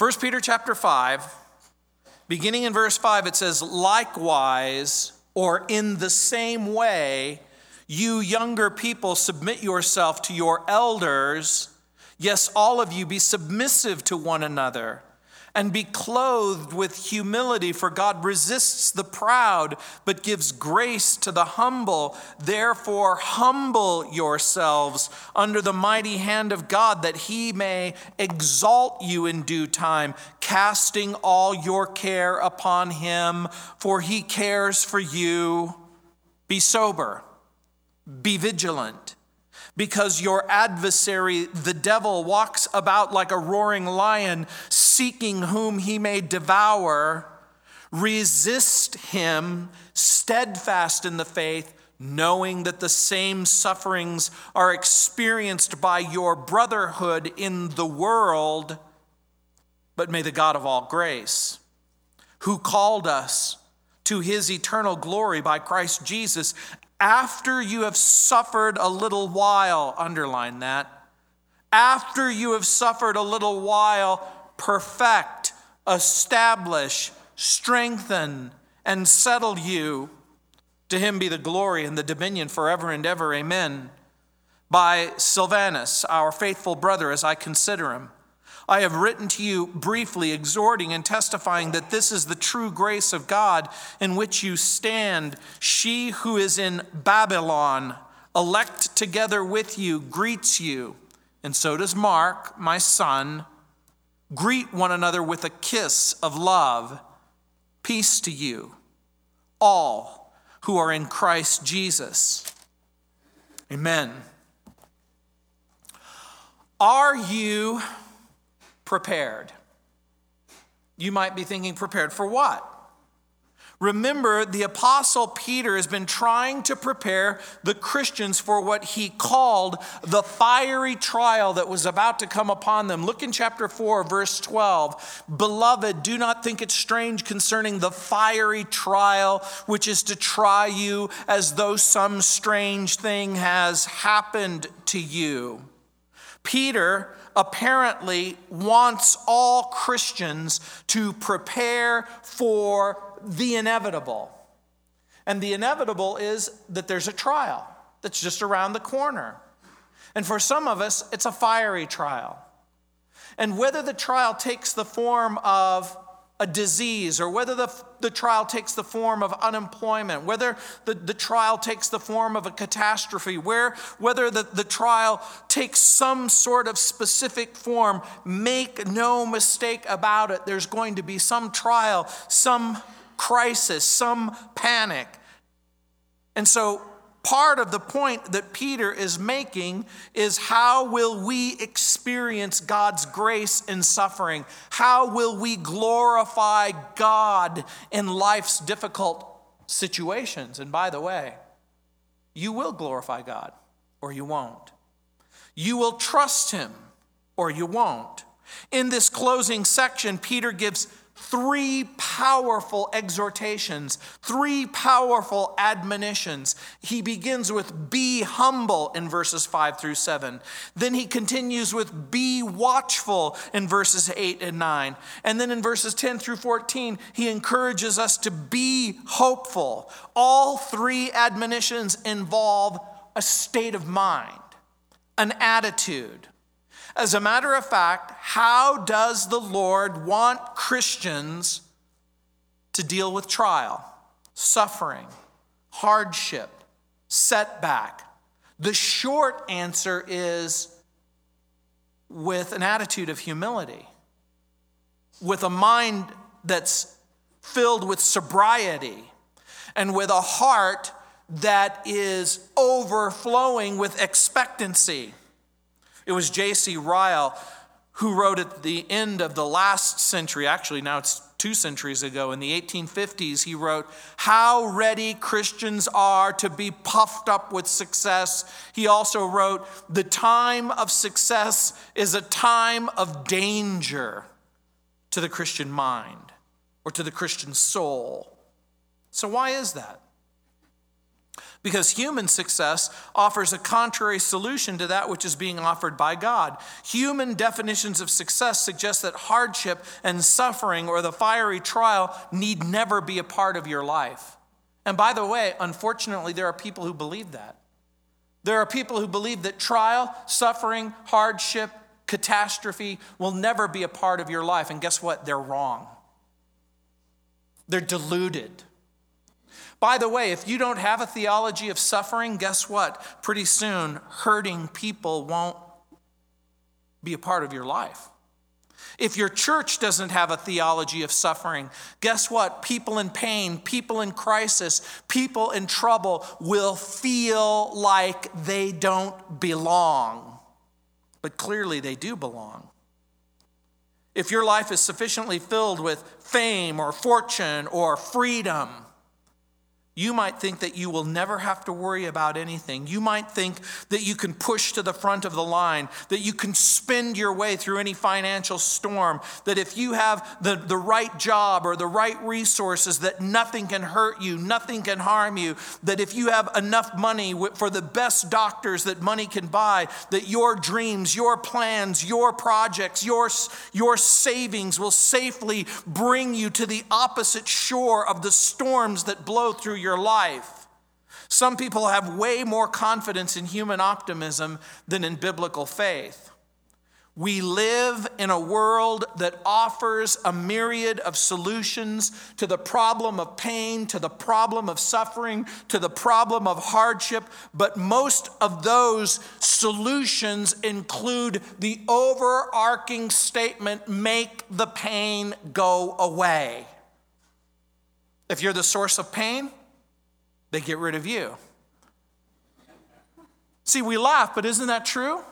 1 Peter chapter 5, beginning in verse 5, it says, Likewise, or in the same way, you younger people submit yourself to your elders. Yes, all of you be submissive to one another and be clothed with humility, for God resists the proud, but gives grace to the humble. Therefore, humble yourselves under the mighty hand of God, that he may exalt you in due time, casting all your care upon him, for he cares for you. Be sober, be vigilant because your adversary, the devil, walks about like a roaring lion, seeking whom he may devour. Resist him, steadfast in the faith, knowing that the same sufferings are experienced by your brotherhood in the world. But may the God of all grace, who called us to his eternal glory by Christ Jesus, after you have suffered a little while, underline that. After you have suffered a little while, perfect, establish, strengthen, and settle you. To him be the glory and the dominion forever and ever. Amen. By Silvanus, our faithful brother, as I consider him I have written to you briefly, exhorting and testifying that this is the true grace of God in which you stand. She who is in Babylon, elect together with you, greets you. And so does Mark, my son. Greet one another with a kiss of love. Peace to you, all who are in Christ Jesus. Amen. Are you prepared. You might be thinking, prepared for what? Remember, the Apostle Peter has been trying to prepare the Christians for what he called the fiery trial that was about to come upon them. Look in chapter 4, verse 12. Beloved, do not think it strange concerning the fiery trial which is to try you as though some strange thing has happened to you. Peter apparently wants all Christians to prepare for the inevitable. And the inevitable is that there's a trial that's just around the corner. And for some of us, it's a fiery trial. And whether the trial takes the form of a disease or whether the, the trial takes the form of unemployment, whether the, the trial takes the form of a catastrophe, where, whether the, the trial takes some sort of specific form, make no mistake about it. There's going to be some trial, some crisis, some panic. And so part of the point that Peter is making is how will we experience God's grace in suffering? How will we glorify God in life's difficult situations? And by the way, you will glorify God or you won't. You will trust Him or you won't. In this closing section, Peter gives three powerful exhortations, three powerful admonitions. He begins with be humble in verses 5 through 7. Then he continues with be watchful in verses 8 and 9. And then in verses 10 through 14, he encourages us to be hopeful. All three admonitions involve a state of mind, an attitude. As a matter of fact, how does the Lord want Christians to deal with trial, suffering, hardship, setback? The short answer is with an attitude of humility, with a mind that's filled with sobriety, and with a heart that is overflowing with expectancy. It was J.C. Ryle who wrote at the end of the last century, actually, now it's two centuries ago, in the 1850s, he wrote, How ready Christians are to be puffed up with success. He also wrote, The time of success is a time of danger to the Christian mind or to the Christian soul. So, why is that? Because human success offers a contrary solution to that which is being offered by God. Human definitions of success suggest that hardship and suffering or the fiery trial need never be a part of your life. And by the way, unfortunately, there are people who believe that. There are people who believe that trial, suffering, hardship, catastrophe will never be a part of your life. And guess what? They're wrong. They're deluded. By the way, if you don't have a theology of suffering, guess what? Pretty soon, hurting people won't be a part of your life. If your church doesn't have a theology of suffering, guess what? People in pain, people in crisis, people in trouble will feel like they don't belong. But clearly they do belong. If your life is sufficiently filled with fame or fortune or freedom, you might think that you will never have to worry about anything. You might think that you can push to the front of the line, that you can spend your way through any financial storm, that if you have the, the right job or the right resources, that nothing can hurt you, nothing can harm you, that if you have enough money for the best doctors that money can buy, that your dreams, your plans, your projects, your, your savings will safely bring you to the opposite shore of the storms that blow through your your life. Some people have way more confidence in human optimism than in biblical faith. We live in a world that offers a myriad of solutions to the problem of pain, to the problem of suffering, to the problem of hardship, but most of those solutions include the overarching statement make the pain go away. If you're the source of pain, they get rid of you. See, we laugh, but isn't that true?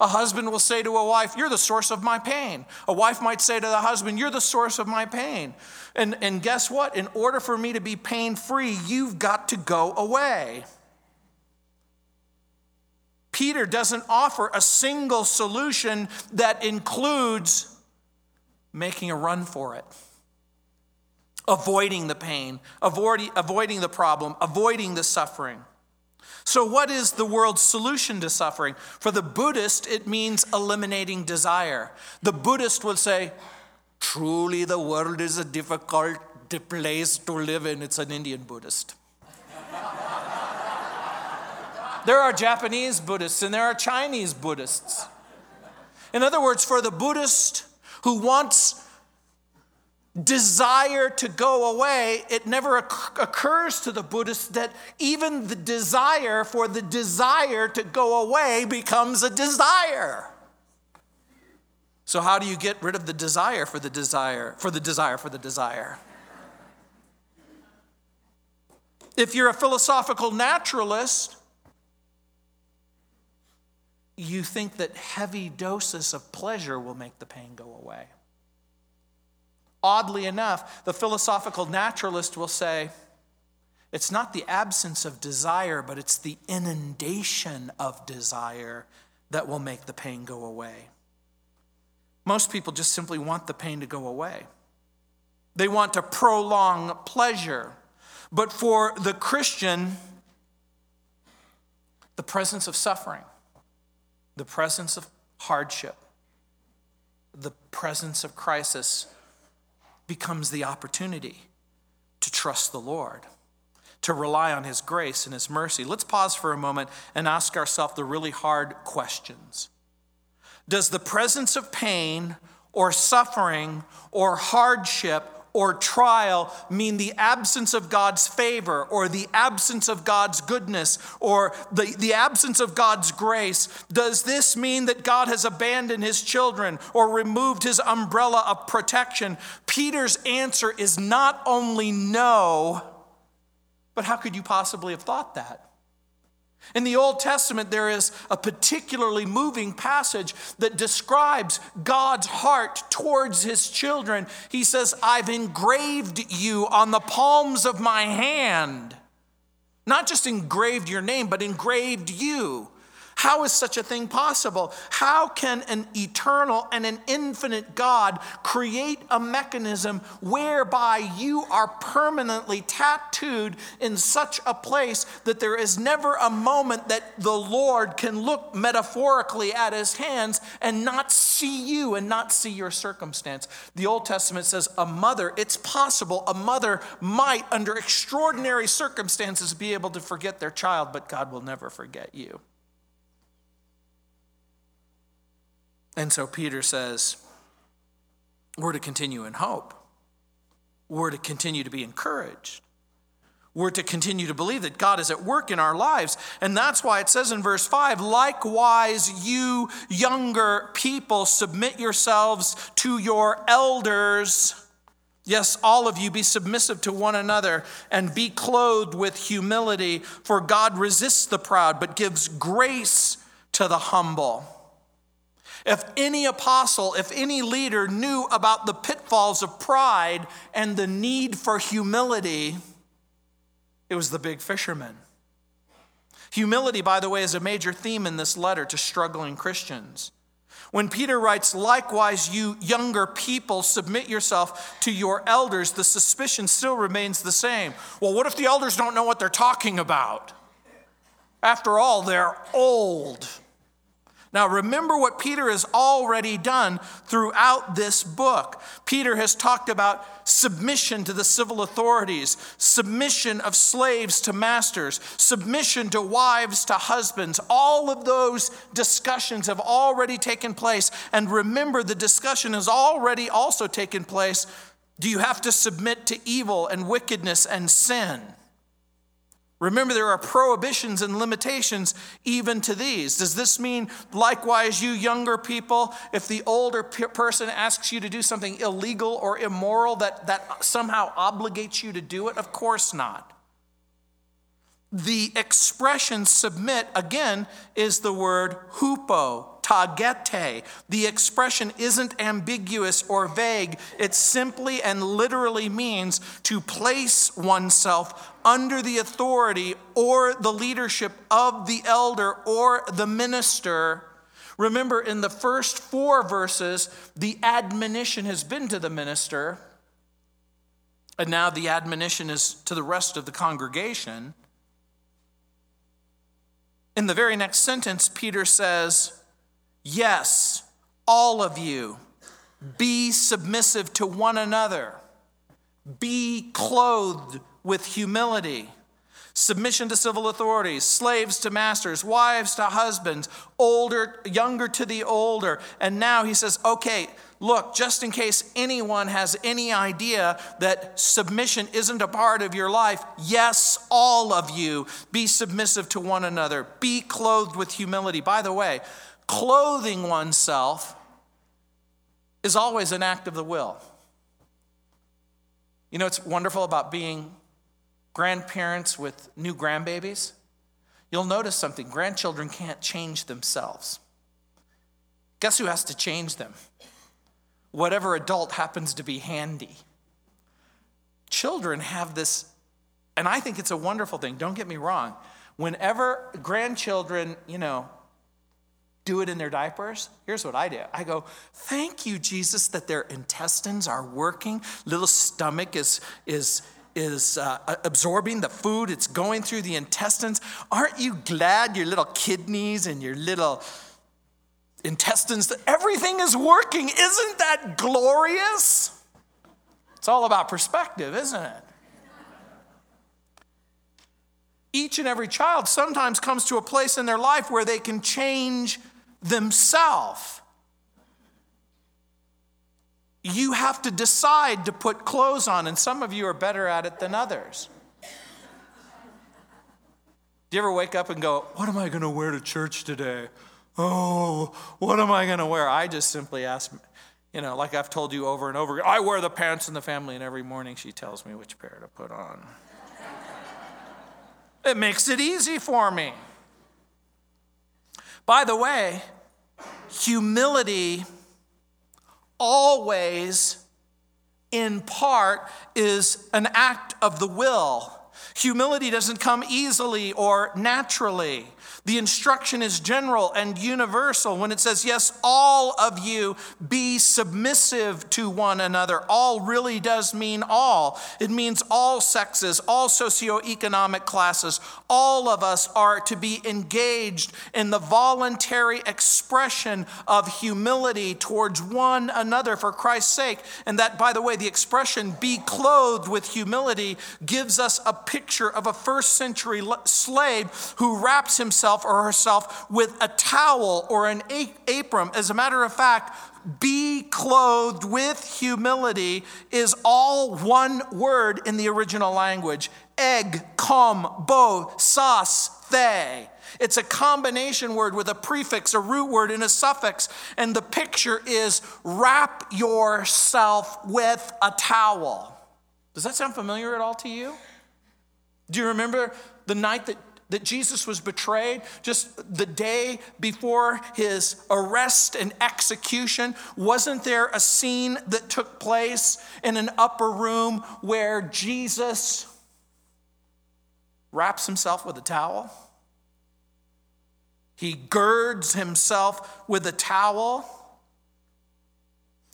A husband will say to a wife, You're the source of my pain. A wife might say to the husband, You're the source of my pain. And, and guess what? In order for me to be pain free, you've got to go away. Peter doesn't offer a single solution that includes making a run for it avoiding the pain, avoiding, avoiding the problem, avoiding the suffering. So, what is the world's solution to suffering? For the Buddhist, it means eliminating desire. The Buddhist would say, Truly, the world is a difficult place to live in. It's an Indian Buddhist. there are Japanese Buddhists and there are Chinese Buddhists. In other words, for the Buddhist who wants desire to go away, it never occurs to the Buddhist that even the desire for the desire to go away becomes a desire. So, how do you get rid of the desire for the desire, for the desire for the desire? If you're a philosophical naturalist, you think that heavy doses of pleasure will make the pain go away. Oddly enough, the philosophical naturalist will say, it's not the absence of desire, but it's the inundation of desire that will make the pain go away. Most people just simply want the pain to go away. They want to prolong pleasure. But for the Christian, the presence of suffering, the presence of hardship, the presence of crisis becomes the opportunity to trust the Lord, to rely on His grace and His mercy. Let's pause for a moment and ask ourselves the really hard questions. Does the presence of pain or suffering or hardship or trial mean the absence of God's favor or the absence of God's goodness or the, the absence of God's grace? Does this mean that God has abandoned his children or removed his umbrella of protection? Peter's answer is not only no, but how could you possibly have thought that? In the Old Testament, there is a particularly moving passage that describes God's heart towards his children. He says, I've engraved you on the palms of my hand. Not just engraved your name, but engraved you. How is such a thing possible? How can an eternal and an infinite God create a mechanism whereby you are permanently tattooed in such a place that there is never a moment that the Lord can look metaphorically at his hands and not see you and not see your circumstance? The Old Testament says a mother, it's possible a mother might, under extraordinary circumstances, be able to forget their child, but God will never forget you. And so Peter says, we're to continue in hope. We're to continue to be encouraged. We're to continue to believe that God is at work in our lives. And that's why it says in verse 5 likewise, you younger people, submit yourselves to your elders. Yes, all of you be submissive to one another and be clothed with humility, for God resists the proud but gives grace to the humble. If any apostle, if any leader knew about the pitfalls of pride and the need for humility, it was the big fisherman. Humility, by the way, is a major theme in this letter to struggling Christians. When Peter writes, likewise, you younger people, submit yourself to your elders, the suspicion still remains the same. Well, what if the elders don't know what they're talking about? After all, they're old. Now, remember what Peter has already done throughout this book. Peter has talked about submission to the civil authorities, submission of slaves to masters, submission to wives to husbands. All of those discussions have already taken place. And remember, the discussion has already also taken place. Do you have to submit to evil and wickedness and sin? Remember, there are prohibitions and limitations even to these. Does this mean, likewise, you younger people, if the older person asks you to do something illegal or immoral, that, that somehow obligates you to do it? Of course not. The expression submit, again, is the word hupo, tagete. The expression isn't ambiguous or vague. It simply and literally means to place oneself under the authority or the leadership of the elder or the minister. Remember, in the first four verses, the admonition has been to the minister, and now the admonition is to the rest of the congregation. In the very next sentence, Peter says, Yes, all of you, be submissive to one another, be clothed with humility. Submission to civil authorities, slaves to masters, wives to husbands, older, younger to the older. And now he says, okay, look, just in case anyone has any idea that submission isn't a part of your life, yes, all of you be submissive to one another, be clothed with humility. By the way, clothing oneself is always an act of the will. You know what's wonderful about being grandparents with new grandbabies? You'll notice something grandchildren can't change themselves. Guess who has to change them? Whatever adult happens to be handy. Children have this, and I think it's a wonderful thing, don't get me wrong. Whenever grandchildren, you know, do it in their diapers, here's what I do. I go, Thank you, Jesus, that their intestines are working. Little stomach is, is, is uh, absorbing the food, it's going through the intestines. Aren't you glad your little kidneys and your little intestines, everything is working? Isn't that glorious? It's all about perspective, isn't it? Each and every child sometimes comes to a place in their life where they can change themselves. You have to decide to put clothes on, and some of you are better at it than others. Do you ever wake up and go, What am I going to wear to church today? Oh, what am I going to wear? I just simply ask, you know, like I've told you over and over, I wear the pants in the family, and every morning she tells me which pair to put on. it makes it easy for me. By the way, humility always, in part, is an act of the will. Humility doesn't come easily or naturally. The instruction is general and universal when it says, Yes, all of you be submissive to one another. All really does mean all. It means all sexes, all socioeconomic classes. All of us are to be engaged in the voluntary expression of humility towards one another for Christ's sake. And that, by the way, the expression be clothed with humility gives us a picture of a first century slave who wraps himself or herself with a towel or an apron. As a matter of fact, be clothed with humility is all one word in the original language. Egg, com, bo, sas. It's a combination word with a prefix, a root word, and a suffix. And the picture is wrap yourself with a towel. Does that sound familiar at all to you? Do you remember the night that, that Jesus was betrayed? Just the day before his arrest and execution? Wasn't there a scene that took place in an upper room where Jesus wraps himself with a towel? He girds himself with a towel.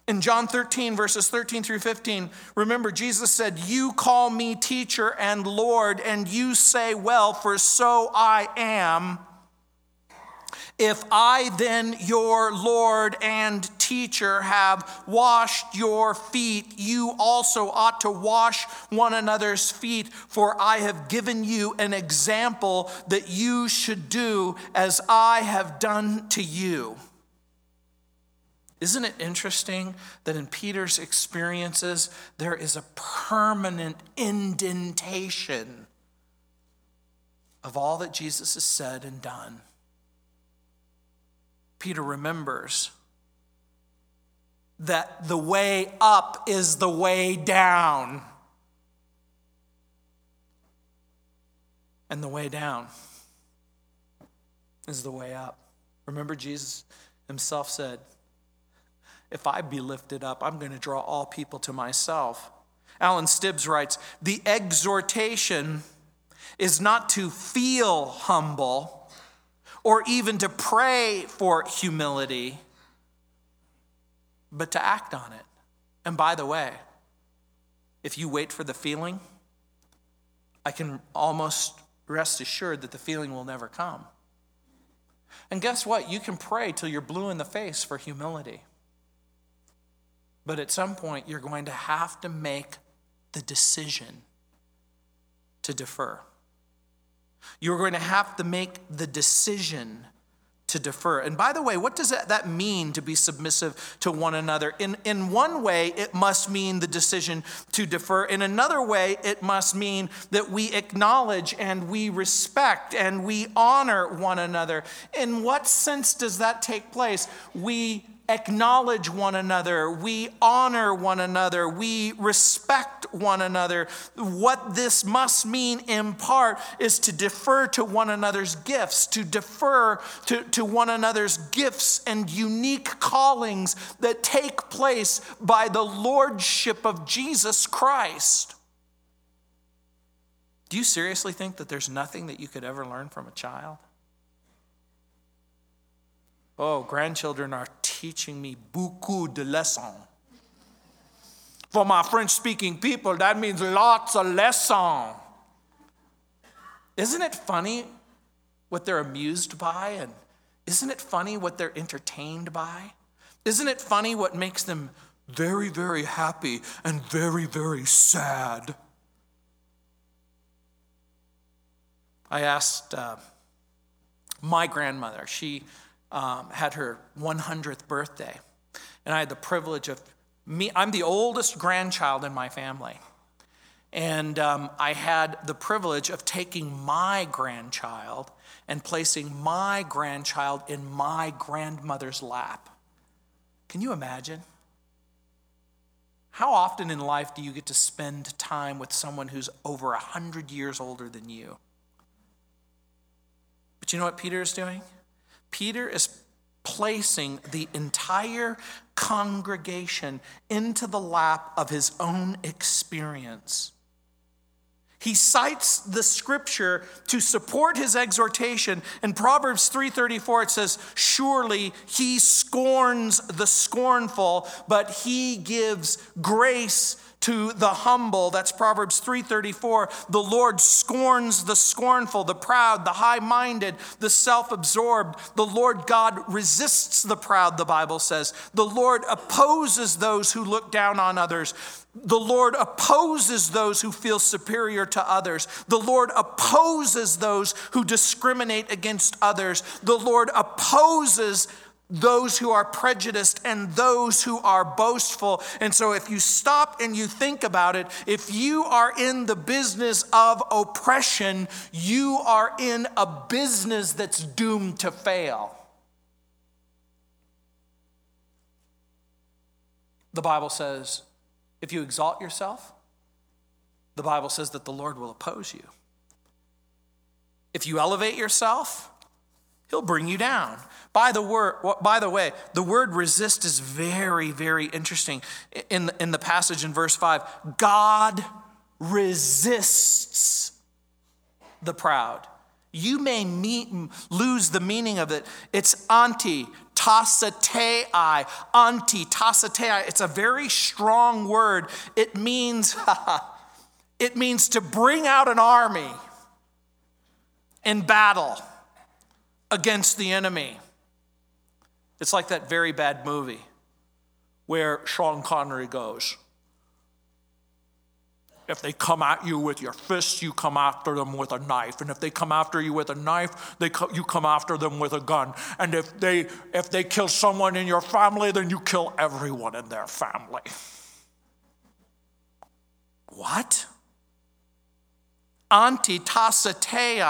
In John 13, verses 13 through 15, remember, Jesus said, You call me teacher and Lord, and you say, Well, for so I am. If I then, your Lord and teacher, have washed your feet, you also ought to wash one another's feet, for I have given you an example that you should do as I have done to you. Isn't it interesting that in Peter's experiences, there is a permanent indentation of all that Jesus has said and done? Peter remembers that the way up is the way down. And the way down is the way up. Remember, Jesus himself said, If I be lifted up, I'm going to draw all people to myself. Alan Stibbs writes The exhortation is not to feel humble or even to pray for humility, but to act on it. And by the way, if you wait for the feeling, I can almost rest assured that the feeling will never come. And guess what? You can pray till you're blue in the face for humility. But at some point, you're going to have to make the decision to defer. You're going to have to make the decision to defer. And by the way, what does that, that mean to be submissive to one another? In, in one way, it must mean the decision to defer. In another way, it must mean that we acknowledge and we respect and we honor one another. In what sense does that take place? We acknowledge one another, we honor one another, we respect one another. What this must mean in part is to defer to one another's gifts, to defer to, to one another's gifts and unique callings that take place by the lordship of Jesus Christ. Do you seriously think that there's nothing that you could ever learn from a child? Oh, grandchildren are teaching me beaucoup de leçons. For my French speaking people, that means lots of lessons. Isn't it funny what they're amused by? And isn't it funny what they're entertained by? Isn't it funny what makes them very, very happy and very, very sad? I asked uh, my grandmother, she um, had her 100th birthday. And I had the privilege of me, I'm the oldest grandchild in my family. And um, I had the privilege of taking my grandchild and placing my grandchild in my grandmother's lap. Can you imagine? How often in life do you get to spend time with someone who's over 100 years older than you? But you know what Peter is doing? Peter is placing the entire congregation into the lap of his own experience. He cites the scripture to support his exhortation. In Proverbs 3:34 it says, "Surely he scorns the scornful, but he gives grace to the humble. That's proverbs 3.34 the lord scorns the scornful the proud the high-minded the self-absorbed. The lord god resists the proud the bible says. The lord opposes those who look down on others. The Lord opposes those who feel superior to others. The Lord opposes those who discriminate against others. The Lord opposes those who are prejudiced and those who are boastful. And so, if you stop and you think about it, if you are in the business of oppression, you are in a business that's doomed to fail. The Bible says, if you exalt yourself, the Bible says that the Lord will oppose you. If you elevate yourself, he'll bring you down. By the word, by the way, the word resist is very, very interesting in the, in the passage in verse 5. God resists the proud. You may meet, lose the meaning of it. It's anti, tasatei, anti, tasatei. It's a very strong word. It means, it means to bring out an army in battle against the enemy. It's like that very bad movie where Sean Connery goes, if they come at you with your fists, you come after them with a knife. And if they come after you with a knife, they co- you come after them with a gun. And if they, if they kill someone in your family, then you kill everyone in their family. What? Antitasatei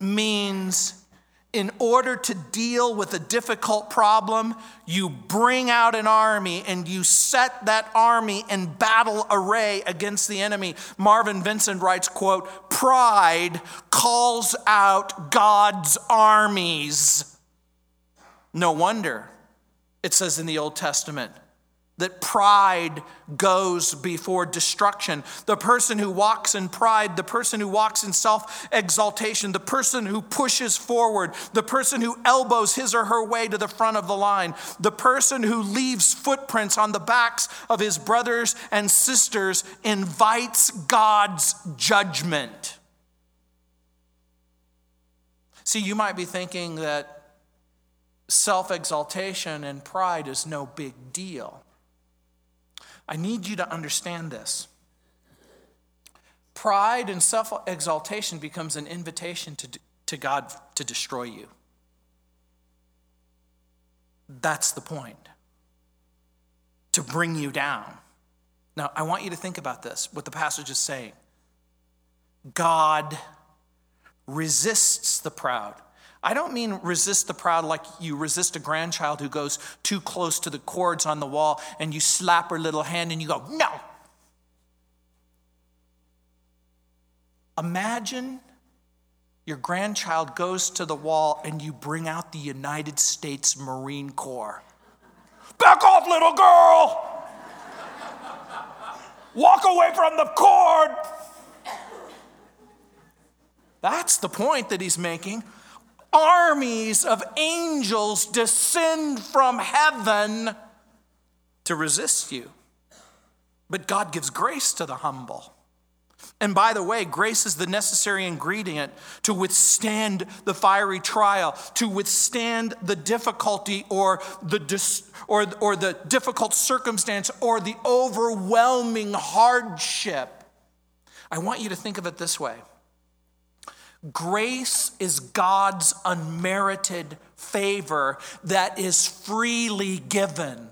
means in order to deal with a difficult problem, you bring out an army and you set that army in battle array against the enemy. Marvin Vincent writes, quote, pride calls out God's armies. No wonder it says in the Old Testament, that pride goes before destruction. The person who walks in pride, the person who walks in self exaltation, the person who pushes forward, the person who elbows his or her way to the front of the line, the person who leaves footprints on the backs of his brothers and sisters invites God's judgment. See, you might be thinking that self exaltation and pride is no big deal. I need you to understand this. Pride and self exaltation becomes an invitation to, to God to destroy you. That's the point, to bring you down. Now, I want you to think about this, what the passage is saying. God resists the proud. I don't mean resist the proud like you resist a grandchild who goes too close to the cords on the wall and you slap her little hand and you go, no. Imagine your grandchild goes to the wall and you bring out the United States Marine Corps. Back off, little girl! Walk away from the cord! That's the point that he's making armies of angels descend from heaven to resist you. But God gives grace to the humble. And by the way, grace is the necessary ingredient to withstand the fiery trial, to withstand the difficulty or the, dis- or, or the difficult circumstance or the overwhelming hardship. I want you to think of it this way Grace is God's unmerited favor that is freely given.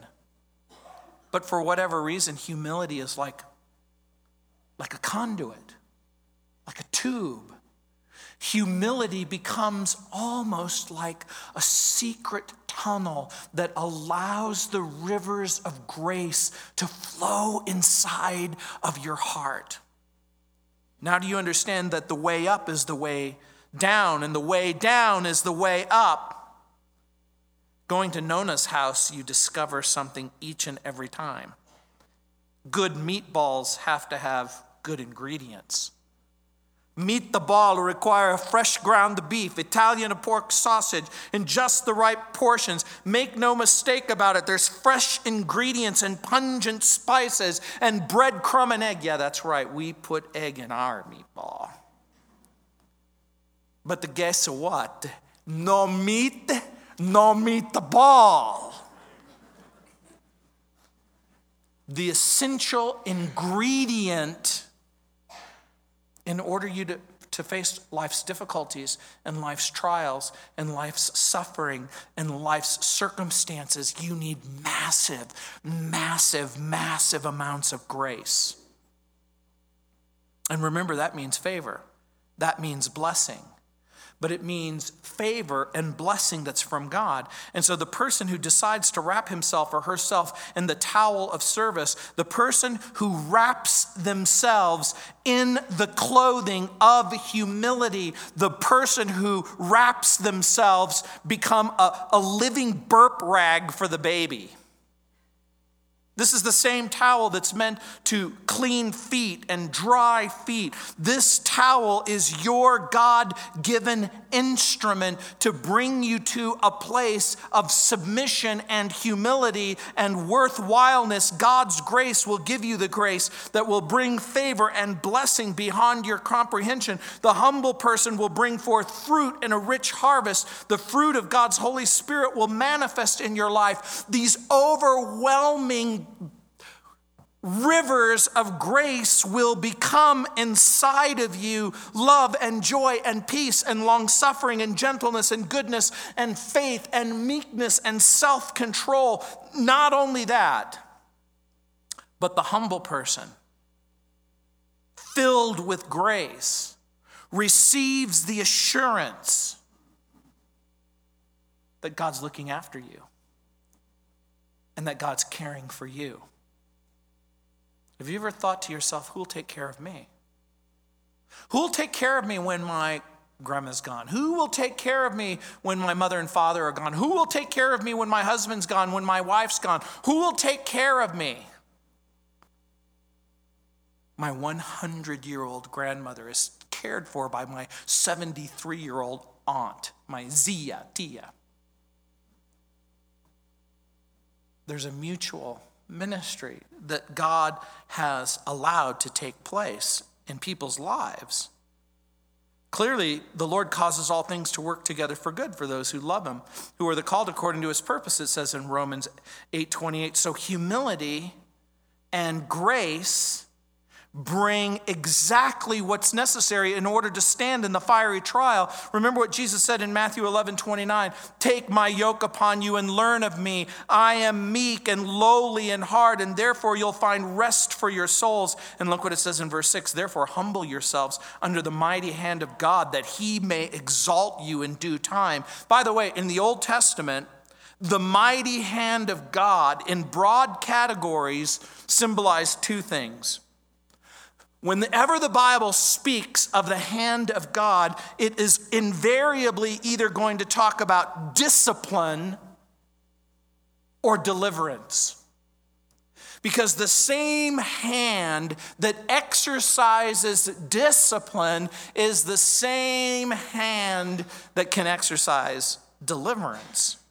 But for whatever reason, humility is like, like a conduit, like a tube. Humility becomes almost like a secret tunnel that allows the rivers of grace to flow inside of your heart. Now, do you understand that the way up is the way down, and the way down is the way up? Going to Nona's house, you discover something each and every time. Good meatballs have to have good ingredients. Meat the ball require a fresh ground beef, Italian pork sausage in just the right portions. Make no mistake about it, there's fresh ingredients and pungent spices and breadcrumb and egg. Yeah, that's right, we put egg in our meatball. But the guess what? No meat, no meat the ball. The essential ingredient in order you to, to face life's difficulties and life's trials and life's suffering and life's circumstances, you need massive, massive, massive amounts of grace. And remember, that means favor, that means blessing but it means favor and blessing that's from God. And so the person who decides to wrap himself or herself in the towel of service, the person who wraps themselves in the clothing of humility, the person who wraps themselves become a, a living burp rag for the baby. This is the same towel that's meant to clean feet and dry feet. This towel is your God given instrument to bring you to a place of submission and humility and worthwhileness. God's grace will give you the grace that will bring favor and blessing beyond your comprehension. The humble person will bring forth fruit and a rich harvest. The fruit of God's Holy Spirit will manifest in your life. These overwhelming rivers of grace will become inside of you love and joy and peace and long suffering and gentleness and goodness and faith and meekness and self control. Not only that, but the humble person, filled with grace, receives the assurance that God's looking after you and that God's caring for you. Have you ever thought to yourself, who'll take care of me? Who'll take care of me when my grandma's gone? Who will take care of me when my mother and father are gone? Who will take care of me when my husband's gone, when my wife's gone? Who will take care of me? My 100 year old grandmother is cared for by my 73 year old aunt, my Zia, Tia. There's a mutual ministry that God has allowed to take place in people's lives. Clearly, the Lord causes all things to work together for good for those who love him, who are the called according to his purpose, it says in Romans 8:28. So humility and grace bring exactly what's necessary in order to stand in the fiery trial. Remember what Jesus said in Matthew 11 29 Take my yoke upon you and learn of me. I am meek and lowly in heart, and therefore you'll find rest for your souls. And look what it says in verse 6 Therefore, humble yourselves under the mighty hand of God, that he may exalt you in due time. By the way, in the Old Testament, the mighty hand of God in broad categories symbolized two things. Whenever the Bible speaks of the hand of God, it is invariably either going to talk about discipline or deliverance. Because the same hand that exercises discipline is the same hand that can exercise deliverance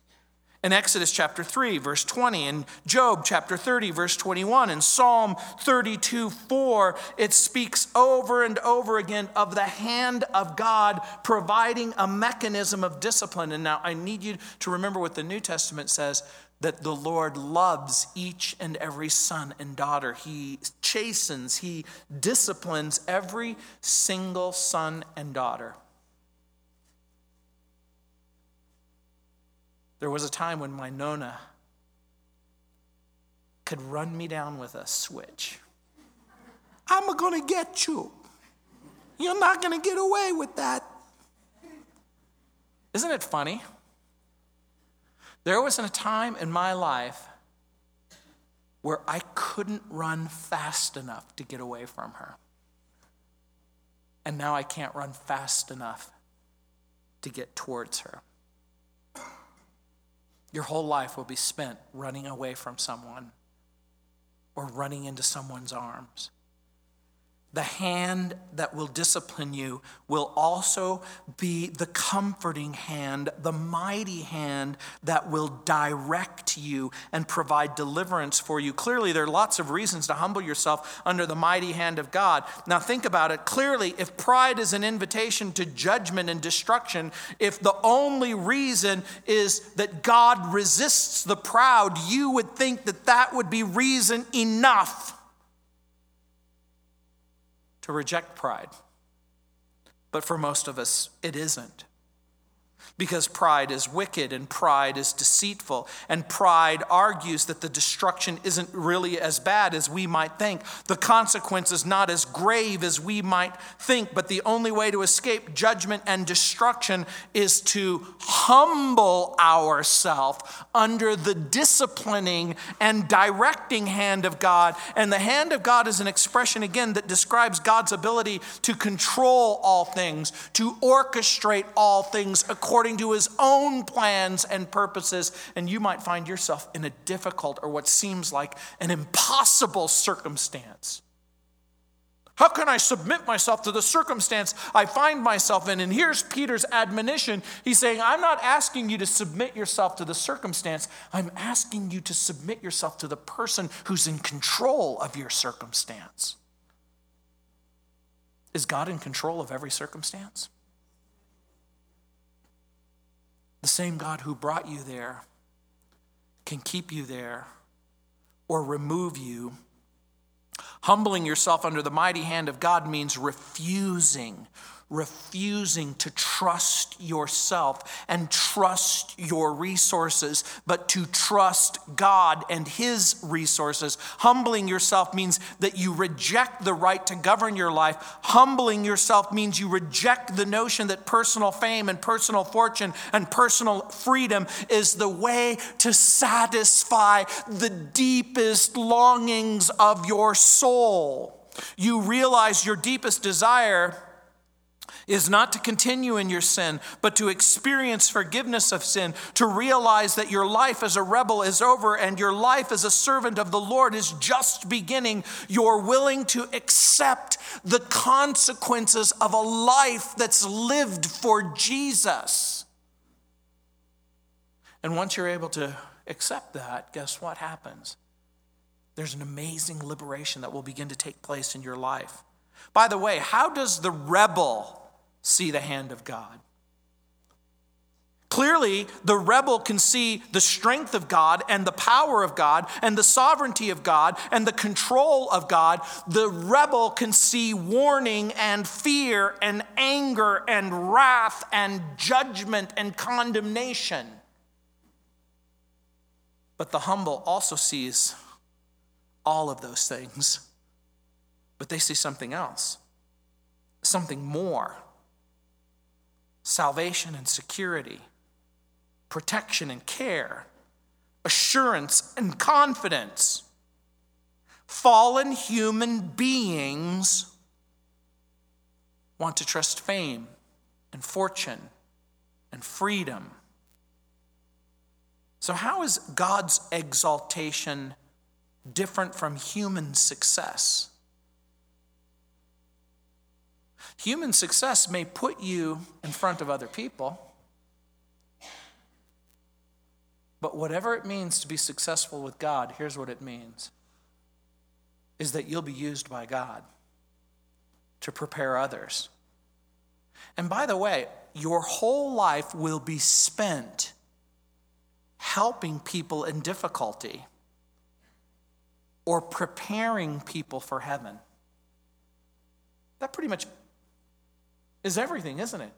in Exodus chapter 3, verse 20, in Job chapter 30, verse 21, in Psalm 32, 4, it speaks over and over again of the hand of God providing a mechanism of discipline. And now I need you to remember what the New Testament says that the Lord loves each and every son and daughter. He chastens, He disciplines every single son and daughter. There was a time when my Nona could run me down with a switch. I'm going to get you. You're not going to get away with that. Isn't it funny? There was a time in my life where I couldn't run fast enough to get away from her. And now I can't run fast enough to get towards her. Your whole life will be spent running away from someone or running into someone's arms. The hand that will discipline you will also be the comforting hand, the mighty hand that will direct you and provide deliverance for you. Clearly, there are lots of reasons to humble yourself under the mighty hand of God. Now, think about it. Clearly, if pride is an invitation to judgment and destruction, if the only reason is that God resists the proud, you would think that that would be reason enough to reject pride. But for most of us, it isn't because pride is wicked and pride is deceitful. And pride argues that the destruction isn't really as bad as we might think. The consequence is not as grave as we might think. But the only way to escape judgment and destruction is to humble ourselves under the disciplining and directing hand of God. And the hand of God is an expression, again, that describes God's ability to control all things, to orchestrate all things according according to his own plans and purposes, and you might find yourself in a difficult or what seems like an impossible circumstance. How can I submit myself to the circumstance I find myself in? And here's Peter's admonition. He's saying, I'm not asking you to submit yourself to the circumstance, I'm asking you to submit yourself to the person who's in control of your circumstance. Is God in control of every circumstance? The same God who brought you there can keep you there or remove you. Humbling yourself under the mighty hand of God means refusing refusing to trust yourself and trust your resources, but to trust God and His resources. Humbling yourself means that you reject the right to govern your life. Humbling yourself means you reject the notion that personal fame and personal fortune and personal freedom is the way to satisfy the deepest longings of your soul. You realize your deepest desire is not to continue in your sin, but to experience forgiveness of sin, to realize that your life as a rebel is over and your life as a servant of the Lord is just beginning. You're willing to accept the consequences of a life that's lived for Jesus. And once you're able to accept that, guess what happens? There's an amazing liberation that will begin to take place in your life. By the way, how does the rebel see the hand of God. Clearly, the rebel can see the strength of God and the power of God and the sovereignty of God and the control of God. The rebel can see warning and fear and anger and wrath and judgment and condemnation. But the humble also sees all of those things, but they see something else, something more salvation and security, protection and care, assurance and confidence. Fallen human beings want to trust fame and fortune and freedom. So, how is God's exaltation different from human success? Human success may put you in front of other people, but whatever it means to be successful with God, here's what it means is that you'll be used by God to prepare others. And by the way, your whole life will be spent helping people in difficulty or preparing people for heaven. That pretty much is everything, isn't it?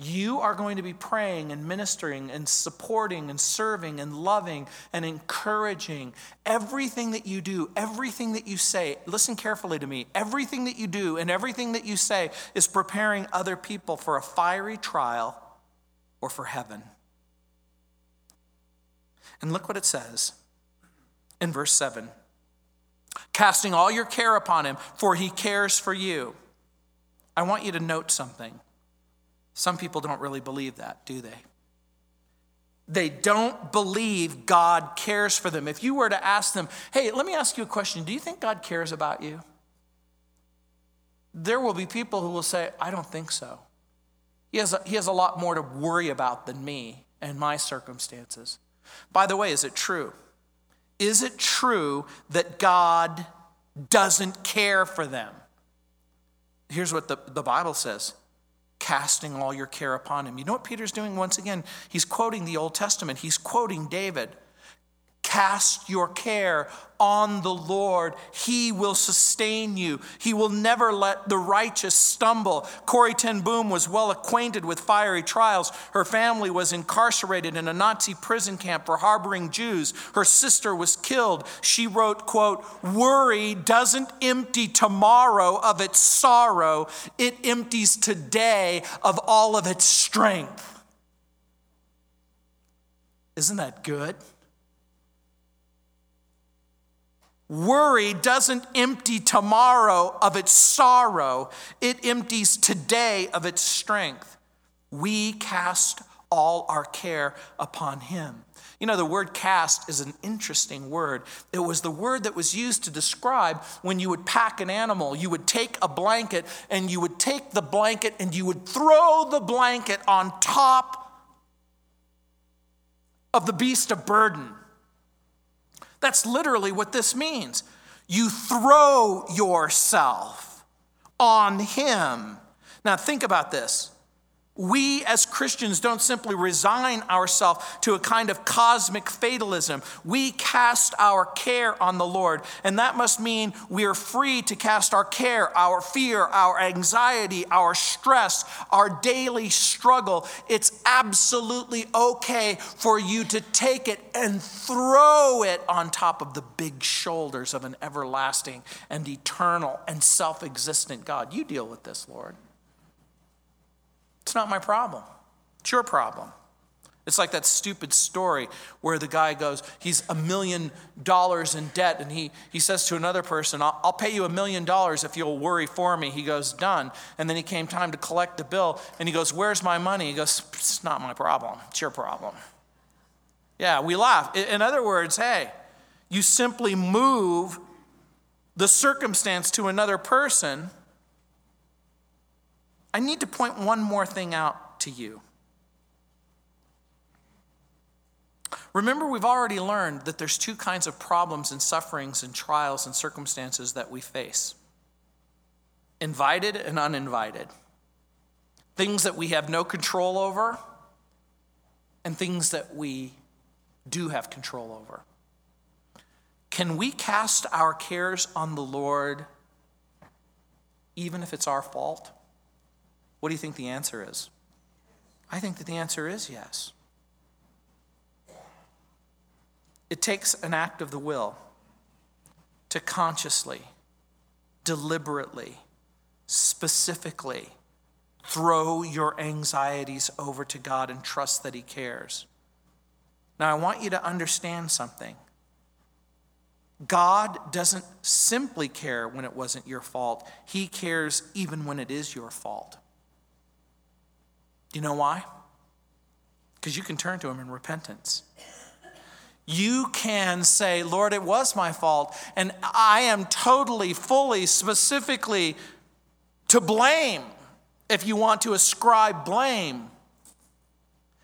You are going to be praying and ministering and supporting and serving and loving and encouraging everything that you do, everything that you say. Listen carefully to me. Everything that you do and everything that you say is preparing other people for a fiery trial or for heaven. And look what it says in verse 7 casting all your care upon him, for he cares for you. I want you to note something. Some people don't really believe that, do they? They don't believe God cares for them. If you were to ask them, hey, let me ask you a question. Do you think God cares about you? there will be people who will say, I don't think so. He has, a, he has a lot more to worry about than me and my circumstances. By the way, is it true? Is it true that God doesn't care for them? Here's what the, the Bible says casting all your care upon him. You know what Peter's doing once again? He's quoting the Old Testament, he's quoting David. Cast your care on the Lord. He will sustain you. He will never let the righteous stumble. Corrie Ten Boom was well acquainted with fiery trials. Her family was incarcerated in a Nazi prison camp for harboring Jews. Her sister was killed. She wrote, quote, "Worry doesn't empty tomorrow of its sorrow. It empties today of all of its strength." Isn't that good? Worry doesn't empty tomorrow of its sorrow, it empties today of its strength. We cast all our care upon Him. You know, the word cast is an interesting word. It was the word that was used to describe when you would pack an animal. You would take a blanket and you would take the blanket and you would throw the blanket on top of the beast of burden. That's literally what this means. You throw yourself on Him. Now, think about this we as Christians don't simply resign ourselves to a kind of cosmic fatalism. We cast our care on the Lord. And that must mean we are free to cast our care, our fear, our anxiety, our stress, our daily struggle. It's absolutely okay for you to take it and throw it on top of the big shoulders of an everlasting and eternal and self existent God. You deal with this, Lord. It's not my problem. It's your problem. It's like that stupid story where the guy goes, he's a million dollars in debt, and he, he says to another person, I'll, I'll pay you a million dollars if you'll worry for me. He goes, Done. And then he came time to collect the bill, and he goes, Where's my money? He goes, It's not my problem. It's your problem. Yeah, we laugh. In other words, hey, you simply move the circumstance to another person I need to point one more thing out to you. Remember, we've already learned that there's two kinds of problems and sufferings and trials and circumstances that we face invited and uninvited. Things that we have no control over, and things that we do have control over. Can we cast our cares on the Lord even if it's our fault? What do you think the answer is? I think that the answer is yes. It takes an act of the will to consciously, deliberately, specifically throw your anxieties over to God and trust that He cares. Now, I want you to understand something. God doesn't simply care when it wasn't your fault, He cares even when it is your fault. Do you know why? Because you can turn to Him in repentance. You can say, Lord, it was my fault, and I am totally, fully, specifically to blame if you want to ascribe blame.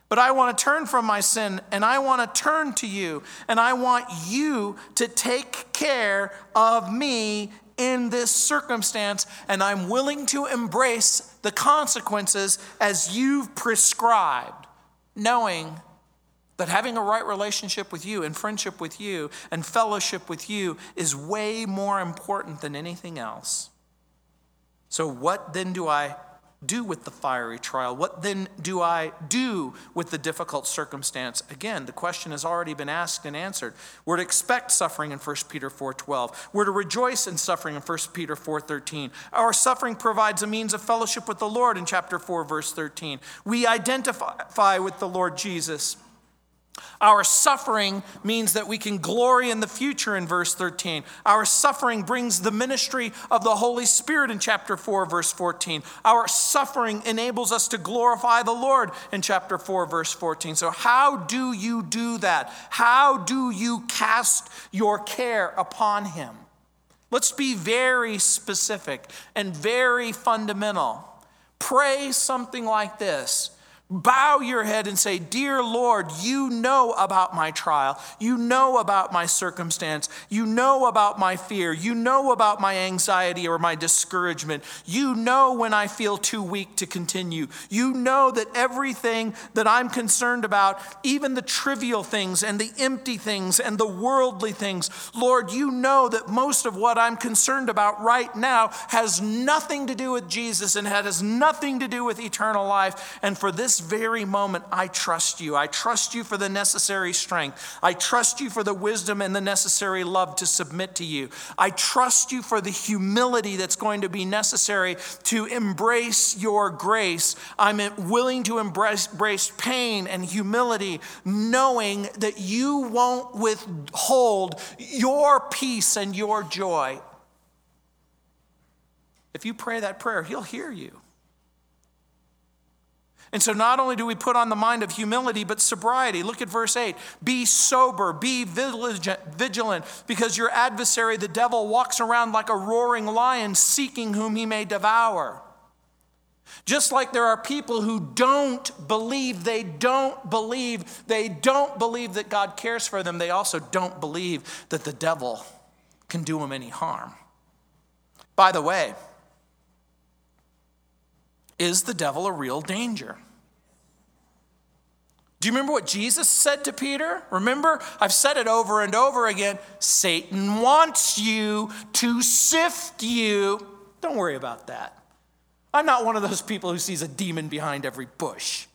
But I want to turn from my sin and I want to turn to you and I want you to take care of me in this circumstance, and I'm willing to embrace the consequences as you've prescribed, knowing that having a right relationship with you and friendship with you and fellowship with you is way more important than anything else. So, what then do I do with the fiery trial? What then do I do with the difficult circumstance? Again, the question has already been asked and answered. We're to expect suffering in 1 Peter 4:12. We're to rejoice in suffering in 1 Peter 4:13. Our suffering provides a means of fellowship with the Lord in chapter 4 verse 13. We identify with the Lord Jesus our suffering means that we can glory in the future in verse 13. Our suffering brings the ministry of the Holy Spirit in chapter 4, verse 14. Our suffering enables us to glorify the Lord in chapter 4, verse 14. So, how do you do that? How do you cast your care upon Him? Let's be very specific and very fundamental. Pray something like this bow your head and say, Dear Lord, you know about my trial. You know about my circumstance. You know about my fear. You know about my anxiety or my discouragement. You know when I feel too weak to continue. You know that everything that I'm concerned about, even the trivial things and the empty things and the worldly things, Lord, you know that most of what I'm concerned about right now has nothing to do with Jesus and has nothing to do with eternal life. And for this very moment, I trust you. I trust you for the necessary strength. I trust you for the wisdom and the necessary love to submit to you. I trust you for the humility that's going to be necessary to embrace your grace. I'm willing to embrace, embrace pain and humility, knowing that you won't withhold your peace and your joy. If you pray that prayer, He'll hear you. And so, not only do we put on the mind of humility, but sobriety. Look at verse 8. Be sober, be vigilant, because your adversary, the devil, walks around like a roaring lion seeking whom he may devour. Just like there are people who don't believe, they don't believe, they don't believe that God cares for them, they also don't believe that the devil can do them any harm. By the way, is the devil a real danger? Do you remember what Jesus said to Peter? Remember, I've said it over and over again Satan wants you to sift you. Don't worry about that. I'm not one of those people who sees a demon behind every bush.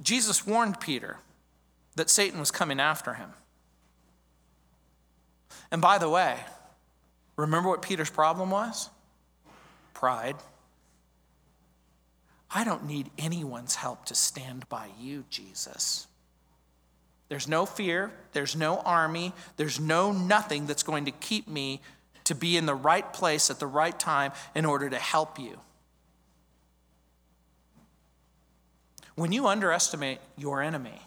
Jesus warned Peter that Satan was coming after him. And by the way, remember what Peter's problem was? Pride. I don't need anyone's help to stand by you, Jesus. There's no fear, there's no army, there's no nothing that's going to keep me to be in the right place at the right time in order to help you. When you underestimate your enemy,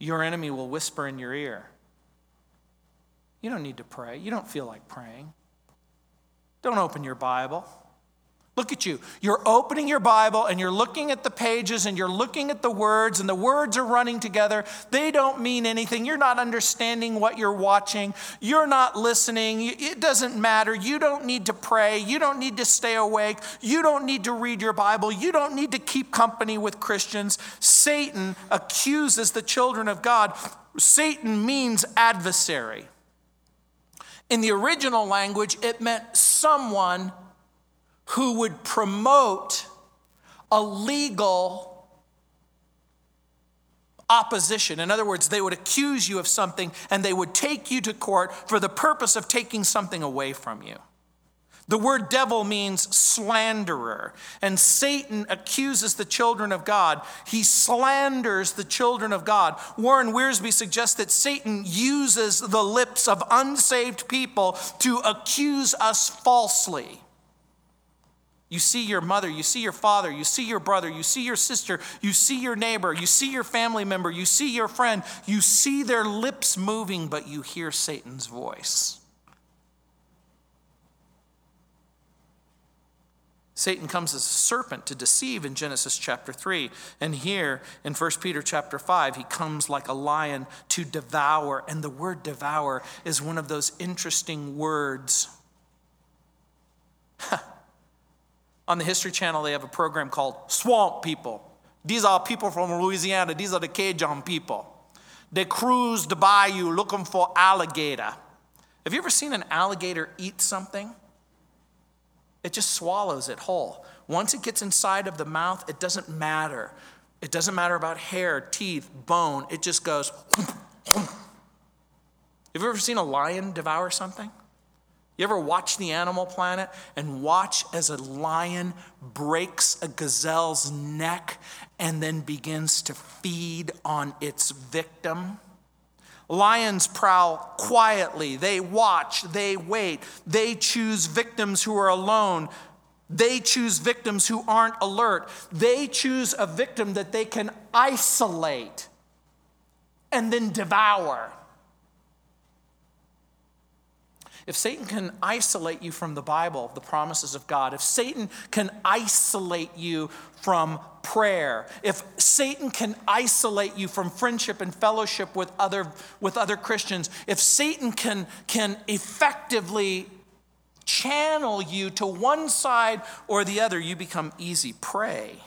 your enemy will whisper in your ear. You don't need to pray. You don't feel like praying. Don't open your Bible. Look at you. You're opening your Bible and you're looking at the pages and you're looking at the words, and the words are running together. They don't mean anything. You're not understanding what you're watching. You're not listening. It doesn't matter. You don't need to pray. You don't need to stay awake. You don't need to read your Bible. You don't need to keep company with Christians. Satan accuses the children of God. Satan means adversary. In the original language, it meant someone who would promote a legal opposition. In other words, they would accuse you of something and they would take you to court for the purpose of taking something away from you. The word devil means slanderer, and Satan accuses the children of God. He slanders the children of God. Warren Wiersbe suggests that Satan uses the lips of unsaved people to accuse us falsely. You see your mother, you see your father, you see your brother, you see your sister, you see your neighbor, you see your family member, you see your friend, you see their lips moving, but you hear Satan's voice. Satan comes as a serpent to deceive in Genesis chapter 3. And here in 1 Peter chapter 5, he comes like a lion to devour. And the word devour is one of those interesting words. On the History Channel, they have a program called Swamp People. These are people from Louisiana, these are the Cajun people. They cruise the bayou looking for alligator. Have you ever seen an alligator eat something? It just swallows it whole. Once it gets inside of the mouth, it doesn't matter. It doesn't matter about hair, teeth, bone. It just goes. Have you ever seen a lion devour something? You ever watch the Animal Planet and watch as a lion breaks a gazelle's neck and then begins to feed on its victim? Lions prowl quietly. They watch, they wait. They choose victims who are alone. They choose victims who aren't alert. They choose a victim that they can isolate and then devour. If Satan can isolate you from the Bible, the promises of God, if Satan can isolate you from prayer, if Satan can isolate you from friendship and fellowship with other, with other Christians, if Satan can, can effectively channel you to one side or the other, you become easy prey.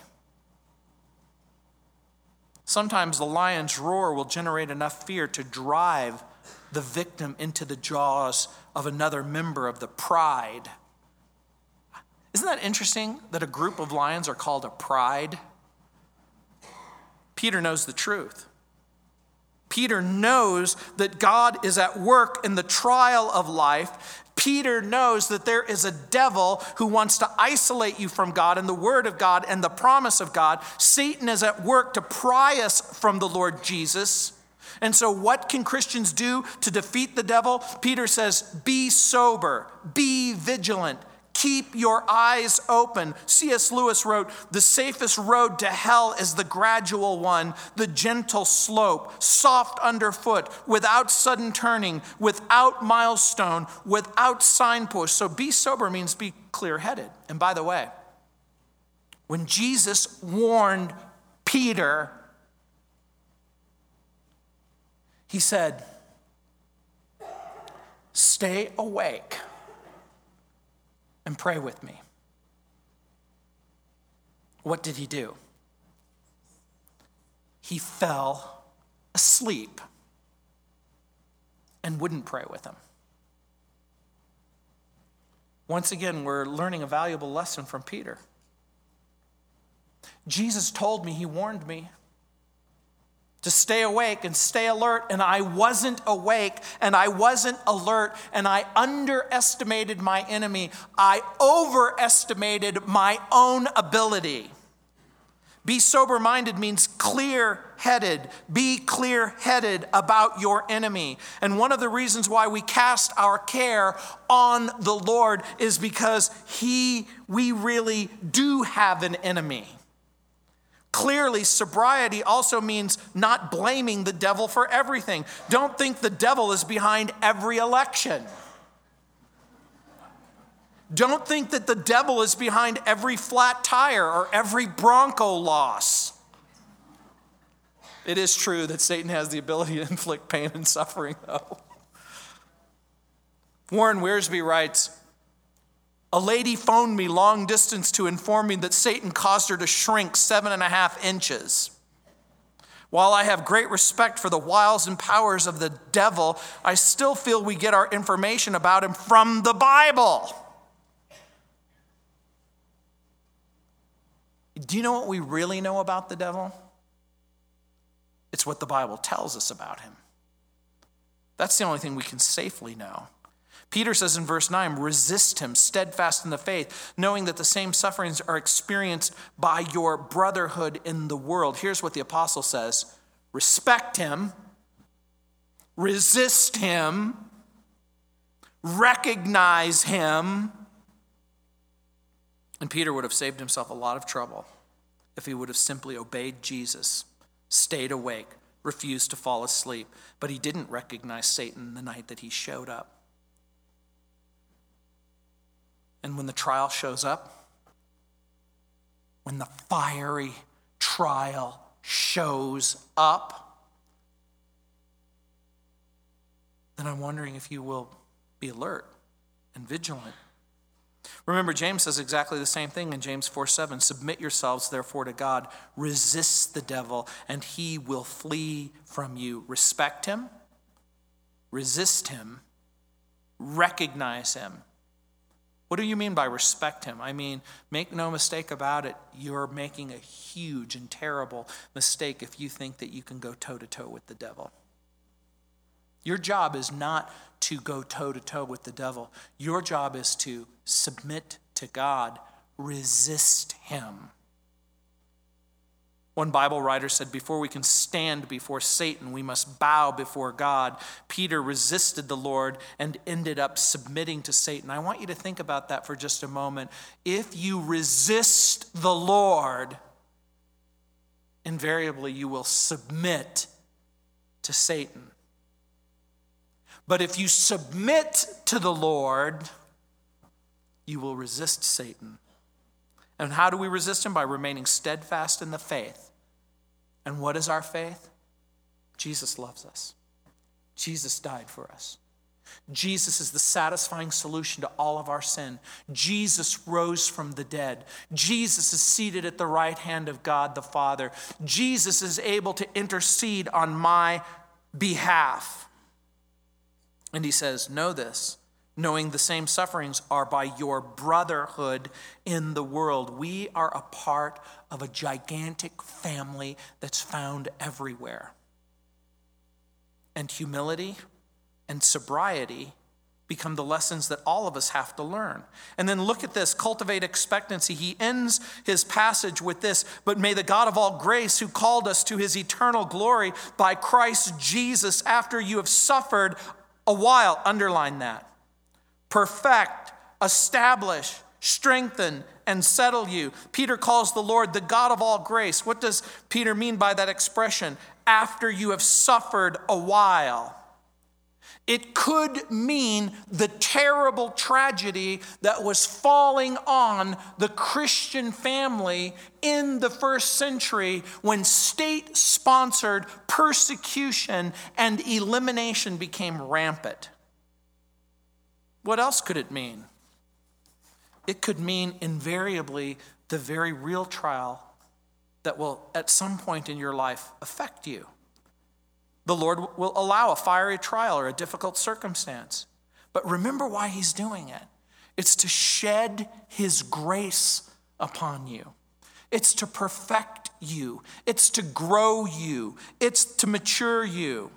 Sometimes the lion's roar will generate enough fear to drive the victim into the jaws of another member of the pride. Isn't that interesting that a group of lions are called a pride? Peter knows the truth. Peter knows that God is at work in the trial of life. Peter knows that there is a devil who wants to isolate you from God and the Word of God and the promise of God. Satan is at work to pry us from the Lord Jesus. And so, what can Christians do to defeat the devil? Peter says, Be sober, be vigilant, keep your eyes open. C.S. Lewis wrote, The safest road to hell is the gradual one, the gentle slope, soft underfoot, without sudden turning, without milestone, without signpost. So, be sober means be clear headed. And by the way, when Jesus warned Peter, He said, Stay awake and pray with me. What did he do? He fell asleep and wouldn't pray with him. Once again, we're learning a valuable lesson from Peter. Jesus told me, he warned me to stay awake and stay alert, and I wasn't awake and I wasn't alert, and I underestimated my enemy. I overestimated my own ability. Be sober minded means clear headed. Be clear headed about your enemy. And one of the reasons why we cast our care on the Lord is because He, we really do have an enemy. Clearly, sobriety also means not blaming the devil for everything. Don't think the devil is behind every election. Don't think that the devil is behind every flat tire or every Bronco loss. It is true that Satan has the ability to inflict pain and suffering, though. Warren Wiersbe writes a lady phoned me long distance to inform me that Satan caused her to shrink seven and a half inches. While I have great respect for the wiles and powers of the devil, I still feel we get our information about him from the Bible. Do you know what we really know about the devil? It's what the Bible tells us about him. That's the only thing we can safely know. Peter says in verse 9, resist him, steadfast in the faith, knowing that the same sufferings are experienced by your brotherhood in the world. Here's what the apostle says respect him, resist him, recognize him. And Peter would have saved himself a lot of trouble if he would have simply obeyed Jesus, stayed awake, refused to fall asleep. But he didn't recognize Satan the night that he showed up. And when the trial shows up, when the fiery trial shows up, then I'm wondering if you will be alert and vigilant. Remember, James says exactly the same thing in James 4 7. Submit yourselves, therefore, to God. Resist the devil, and he will flee from you. Respect him, resist him, recognize him, what do you mean by respect him? I mean, make no mistake about it, you're making a huge and terrible mistake if you think that you can go toe to toe with the devil. Your job is not to go toe to toe with the devil, your job is to submit to God, resist him. One Bible writer said, Before we can stand before Satan, we must bow before God. Peter resisted the Lord and ended up submitting to Satan. I want you to think about that for just a moment. If you resist the Lord, invariably you will submit to Satan. But if you submit to the Lord, you will resist Satan. And how do we resist him? By remaining steadfast in the faith. And what is our faith? Jesus loves us. Jesus died for us. Jesus is the satisfying solution to all of our sin. Jesus rose from the dead. Jesus is seated at the right hand of God the Father. Jesus is able to intercede on my behalf. And he says, Know this, knowing the same sufferings are by your brotherhood in the world. We are a part of a gigantic family that's found everywhere. And humility and sobriety become the lessons that all of us have to learn. And then look at this cultivate expectancy. He ends his passage with this But may the God of all grace, who called us to his eternal glory by Christ Jesus, after you have suffered a while, underline that, perfect, establish, strengthen, and settle you. Peter calls the Lord the God of all grace. What does Peter mean by that expression? After you have suffered a while. It could mean the terrible tragedy that was falling on the Christian family in the first century when state sponsored persecution and elimination became rampant. What else could it mean? It could mean invariably the very real trial that will at some point in your life affect you. The Lord will allow a fiery trial or a difficult circumstance. But remember why He's doing it it's to shed His grace upon you, it's to perfect you, it's to grow you, it's to mature you.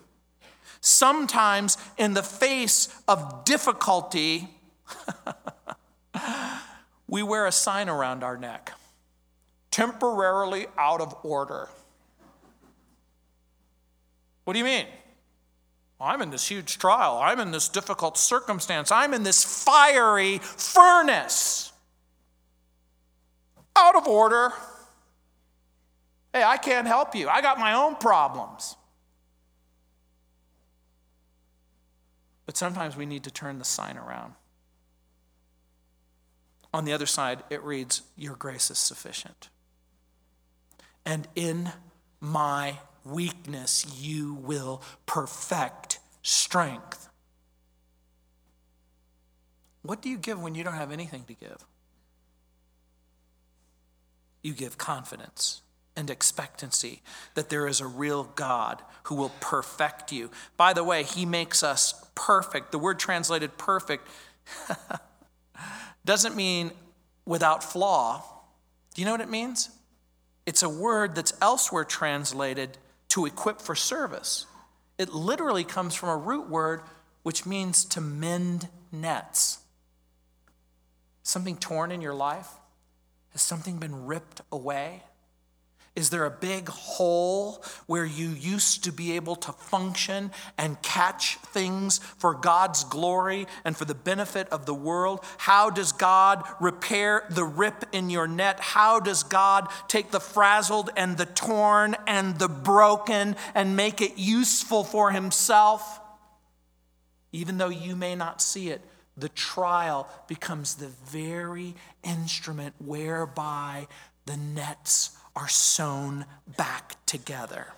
Sometimes, in the face of difficulty, we wear a sign around our neck temporarily out of order. What do you mean? I'm in this huge trial. I'm in this difficult circumstance. I'm in this fiery furnace. Out of order. Hey, I can't help you. I got my own problems. But sometimes we need to turn the sign around. On the other side, it reads, Your grace is sufficient. And in my weakness, you will perfect strength. What do you give when you don't have anything to give? You give confidence and expectancy that there is a real God who will perfect you. By the way, He makes us perfect. The word translated perfect doesn't mean without flaw. Do you know what it means? It's a word that's elsewhere translated to equip for service. It literally comes from a root word which means to mend nets. Something torn in your life? Has something been ripped away? Is there a big hole where you used to be able to function and catch things for God's glory and for the benefit of the world? How does God repair the rip in your net? How does God take the frazzled and the torn and the broken and make it useful for Himself? Even though you may not see it, the trial becomes the very instrument whereby the nets are sewn back together.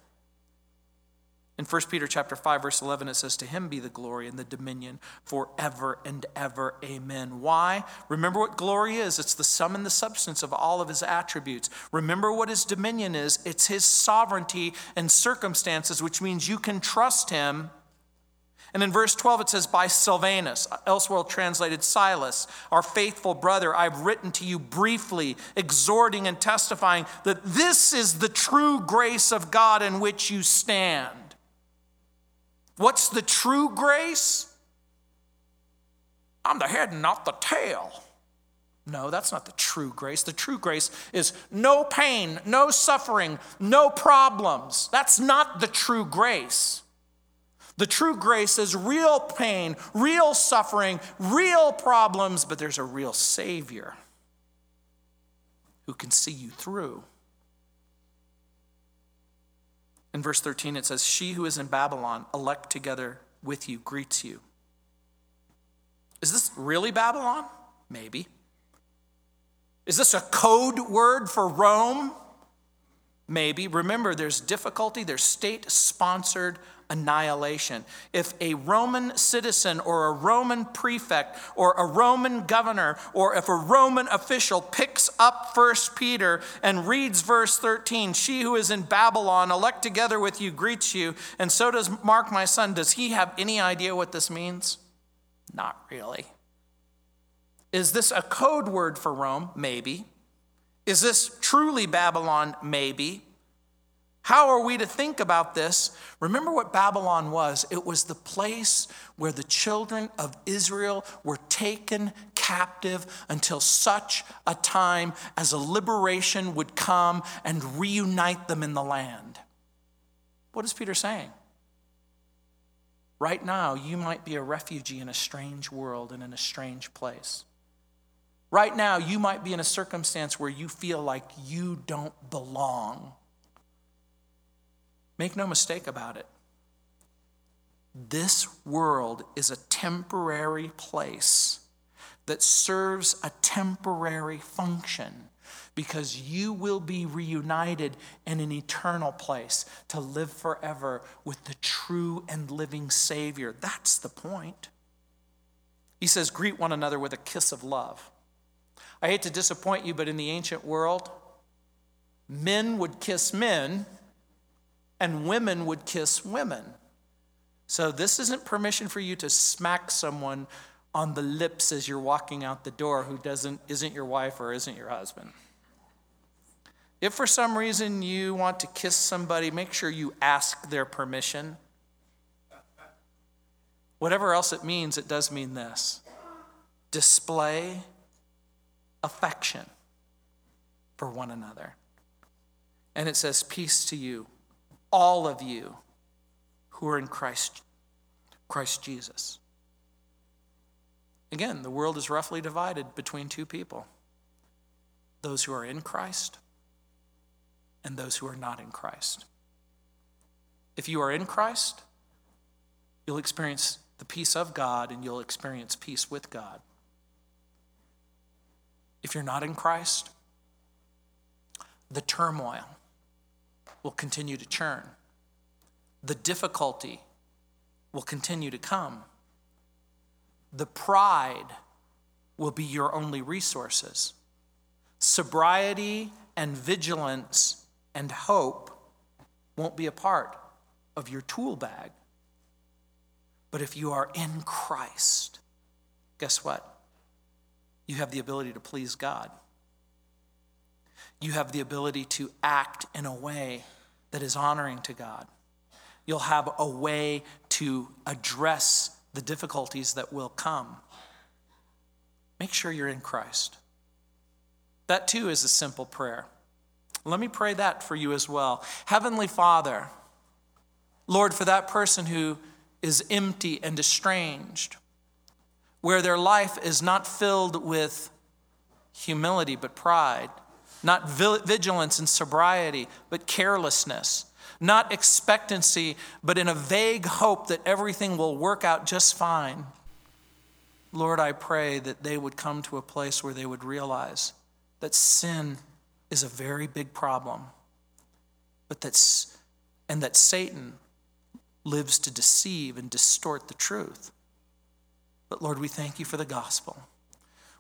In 1 Peter chapter 5 verse 11 it says to him be the glory and the dominion forever and ever amen. Why? Remember what glory is. It's the sum and the substance of all of his attributes. Remember what his dominion is. It's his sovereignty and circumstances which means you can trust him and in verse 12, it says, By Silvanus, elsewhere translated Silas, our faithful brother, I've written to you briefly, exhorting and testifying that this is the true grace of God in which you stand. What's the true grace? I'm the head and not the tail. No, that's not the true grace. The true grace is no pain, no suffering, no problems. That's not the true grace. The true grace is real pain, real suffering, real problems, but there's a real Savior who can see you through. In verse 13, it says, She who is in Babylon, elect together with you greets you. Is this really Babylon? Maybe. Is this a code word for Rome? Maybe. Remember, there's difficulty, there's state sponsored annihilation. If a Roman citizen or a Roman prefect or a Roman governor or if a Roman official picks up First Peter and reads verse 13, she who is in Babylon, elect together with you, greets you, and so does Mark, my son, does he have any idea what this means? Not really. Is this a code word for Rome? Maybe. Is this truly Babylon? Maybe. How are we to think about this? Remember what Babylon was it was the place where the children of Israel were taken captive until such a time as a liberation would come and reunite them in the land. What is Peter saying? Right now, you might be a refugee in a strange world and in a strange place. Right now, you might be in a circumstance where you feel like you don't belong. Make no mistake about it. This world is a temporary place that serves a temporary function because you will be reunited in an eternal place to live forever with the true and living Savior. That's the point. He says, Greet one another with a kiss of love. I hate to disappoint you, but in the ancient world, men would kiss men and women would kiss women. So this isn't permission for you to smack someone on the lips as you're walking out the door who doesn't isn't your wife or isn't your husband. If for some reason you want to kiss somebody, make sure you ask their permission. Whatever else it means, it does mean this display affection for one another. And it says, Peace to you all of you who are in Christ, Christ Jesus. Again, the world is roughly divided between two people those who are in Christ and those who are not in Christ. If you are in Christ, you'll experience the peace of God and you'll experience peace with God. If you're not in Christ, the turmoil, will continue to churn. The difficulty will continue to come. The pride will be your only resources. Sobriety and vigilance and hope won't be a part of your tool bag. But if you are in Christ, guess what? You have the ability to please God. You have the ability to act in a way that is honoring to God. You'll have a way to address the difficulties that will come. Make sure you're in Christ. That too is a simple prayer. Let me pray that for you as well. Heavenly Father, Lord, for that person who is empty and estranged, where their life is not filled with humility but pride not vigilance and sobriety, but carelessness, not expectancy, but in a vague hope that everything will work out just fine. Lord, I pray that they would come to a place where they would realize that sin is a very big problem, but that's, and that Satan lives to deceive and distort the truth. But Lord, we thank you for the gospel.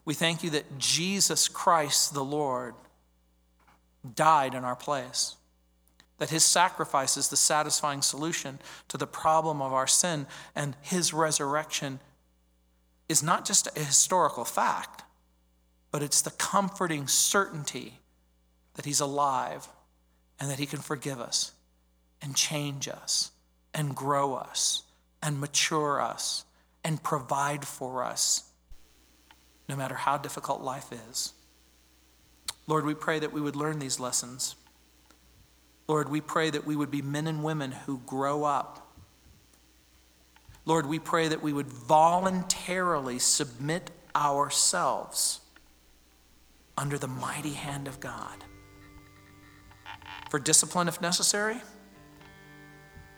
We thank you that Jesus Christ, the Lord, died in our place. That his sacrifice is the satisfying solution to the problem of our sin, and his resurrection is not just a historical fact, but it's the comforting certainty that he's alive and that he can forgive us and change us and grow us and mature us and provide for us, no matter how difficult life is. Lord, we pray that we would learn these lessons. Lord, we pray that we would be men and women who grow up. Lord, we pray that we would voluntarily submit ourselves under the mighty hand of God for discipline if necessary,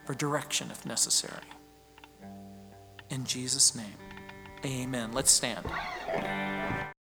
for direction if necessary. In Jesus' name, amen. Let's stand.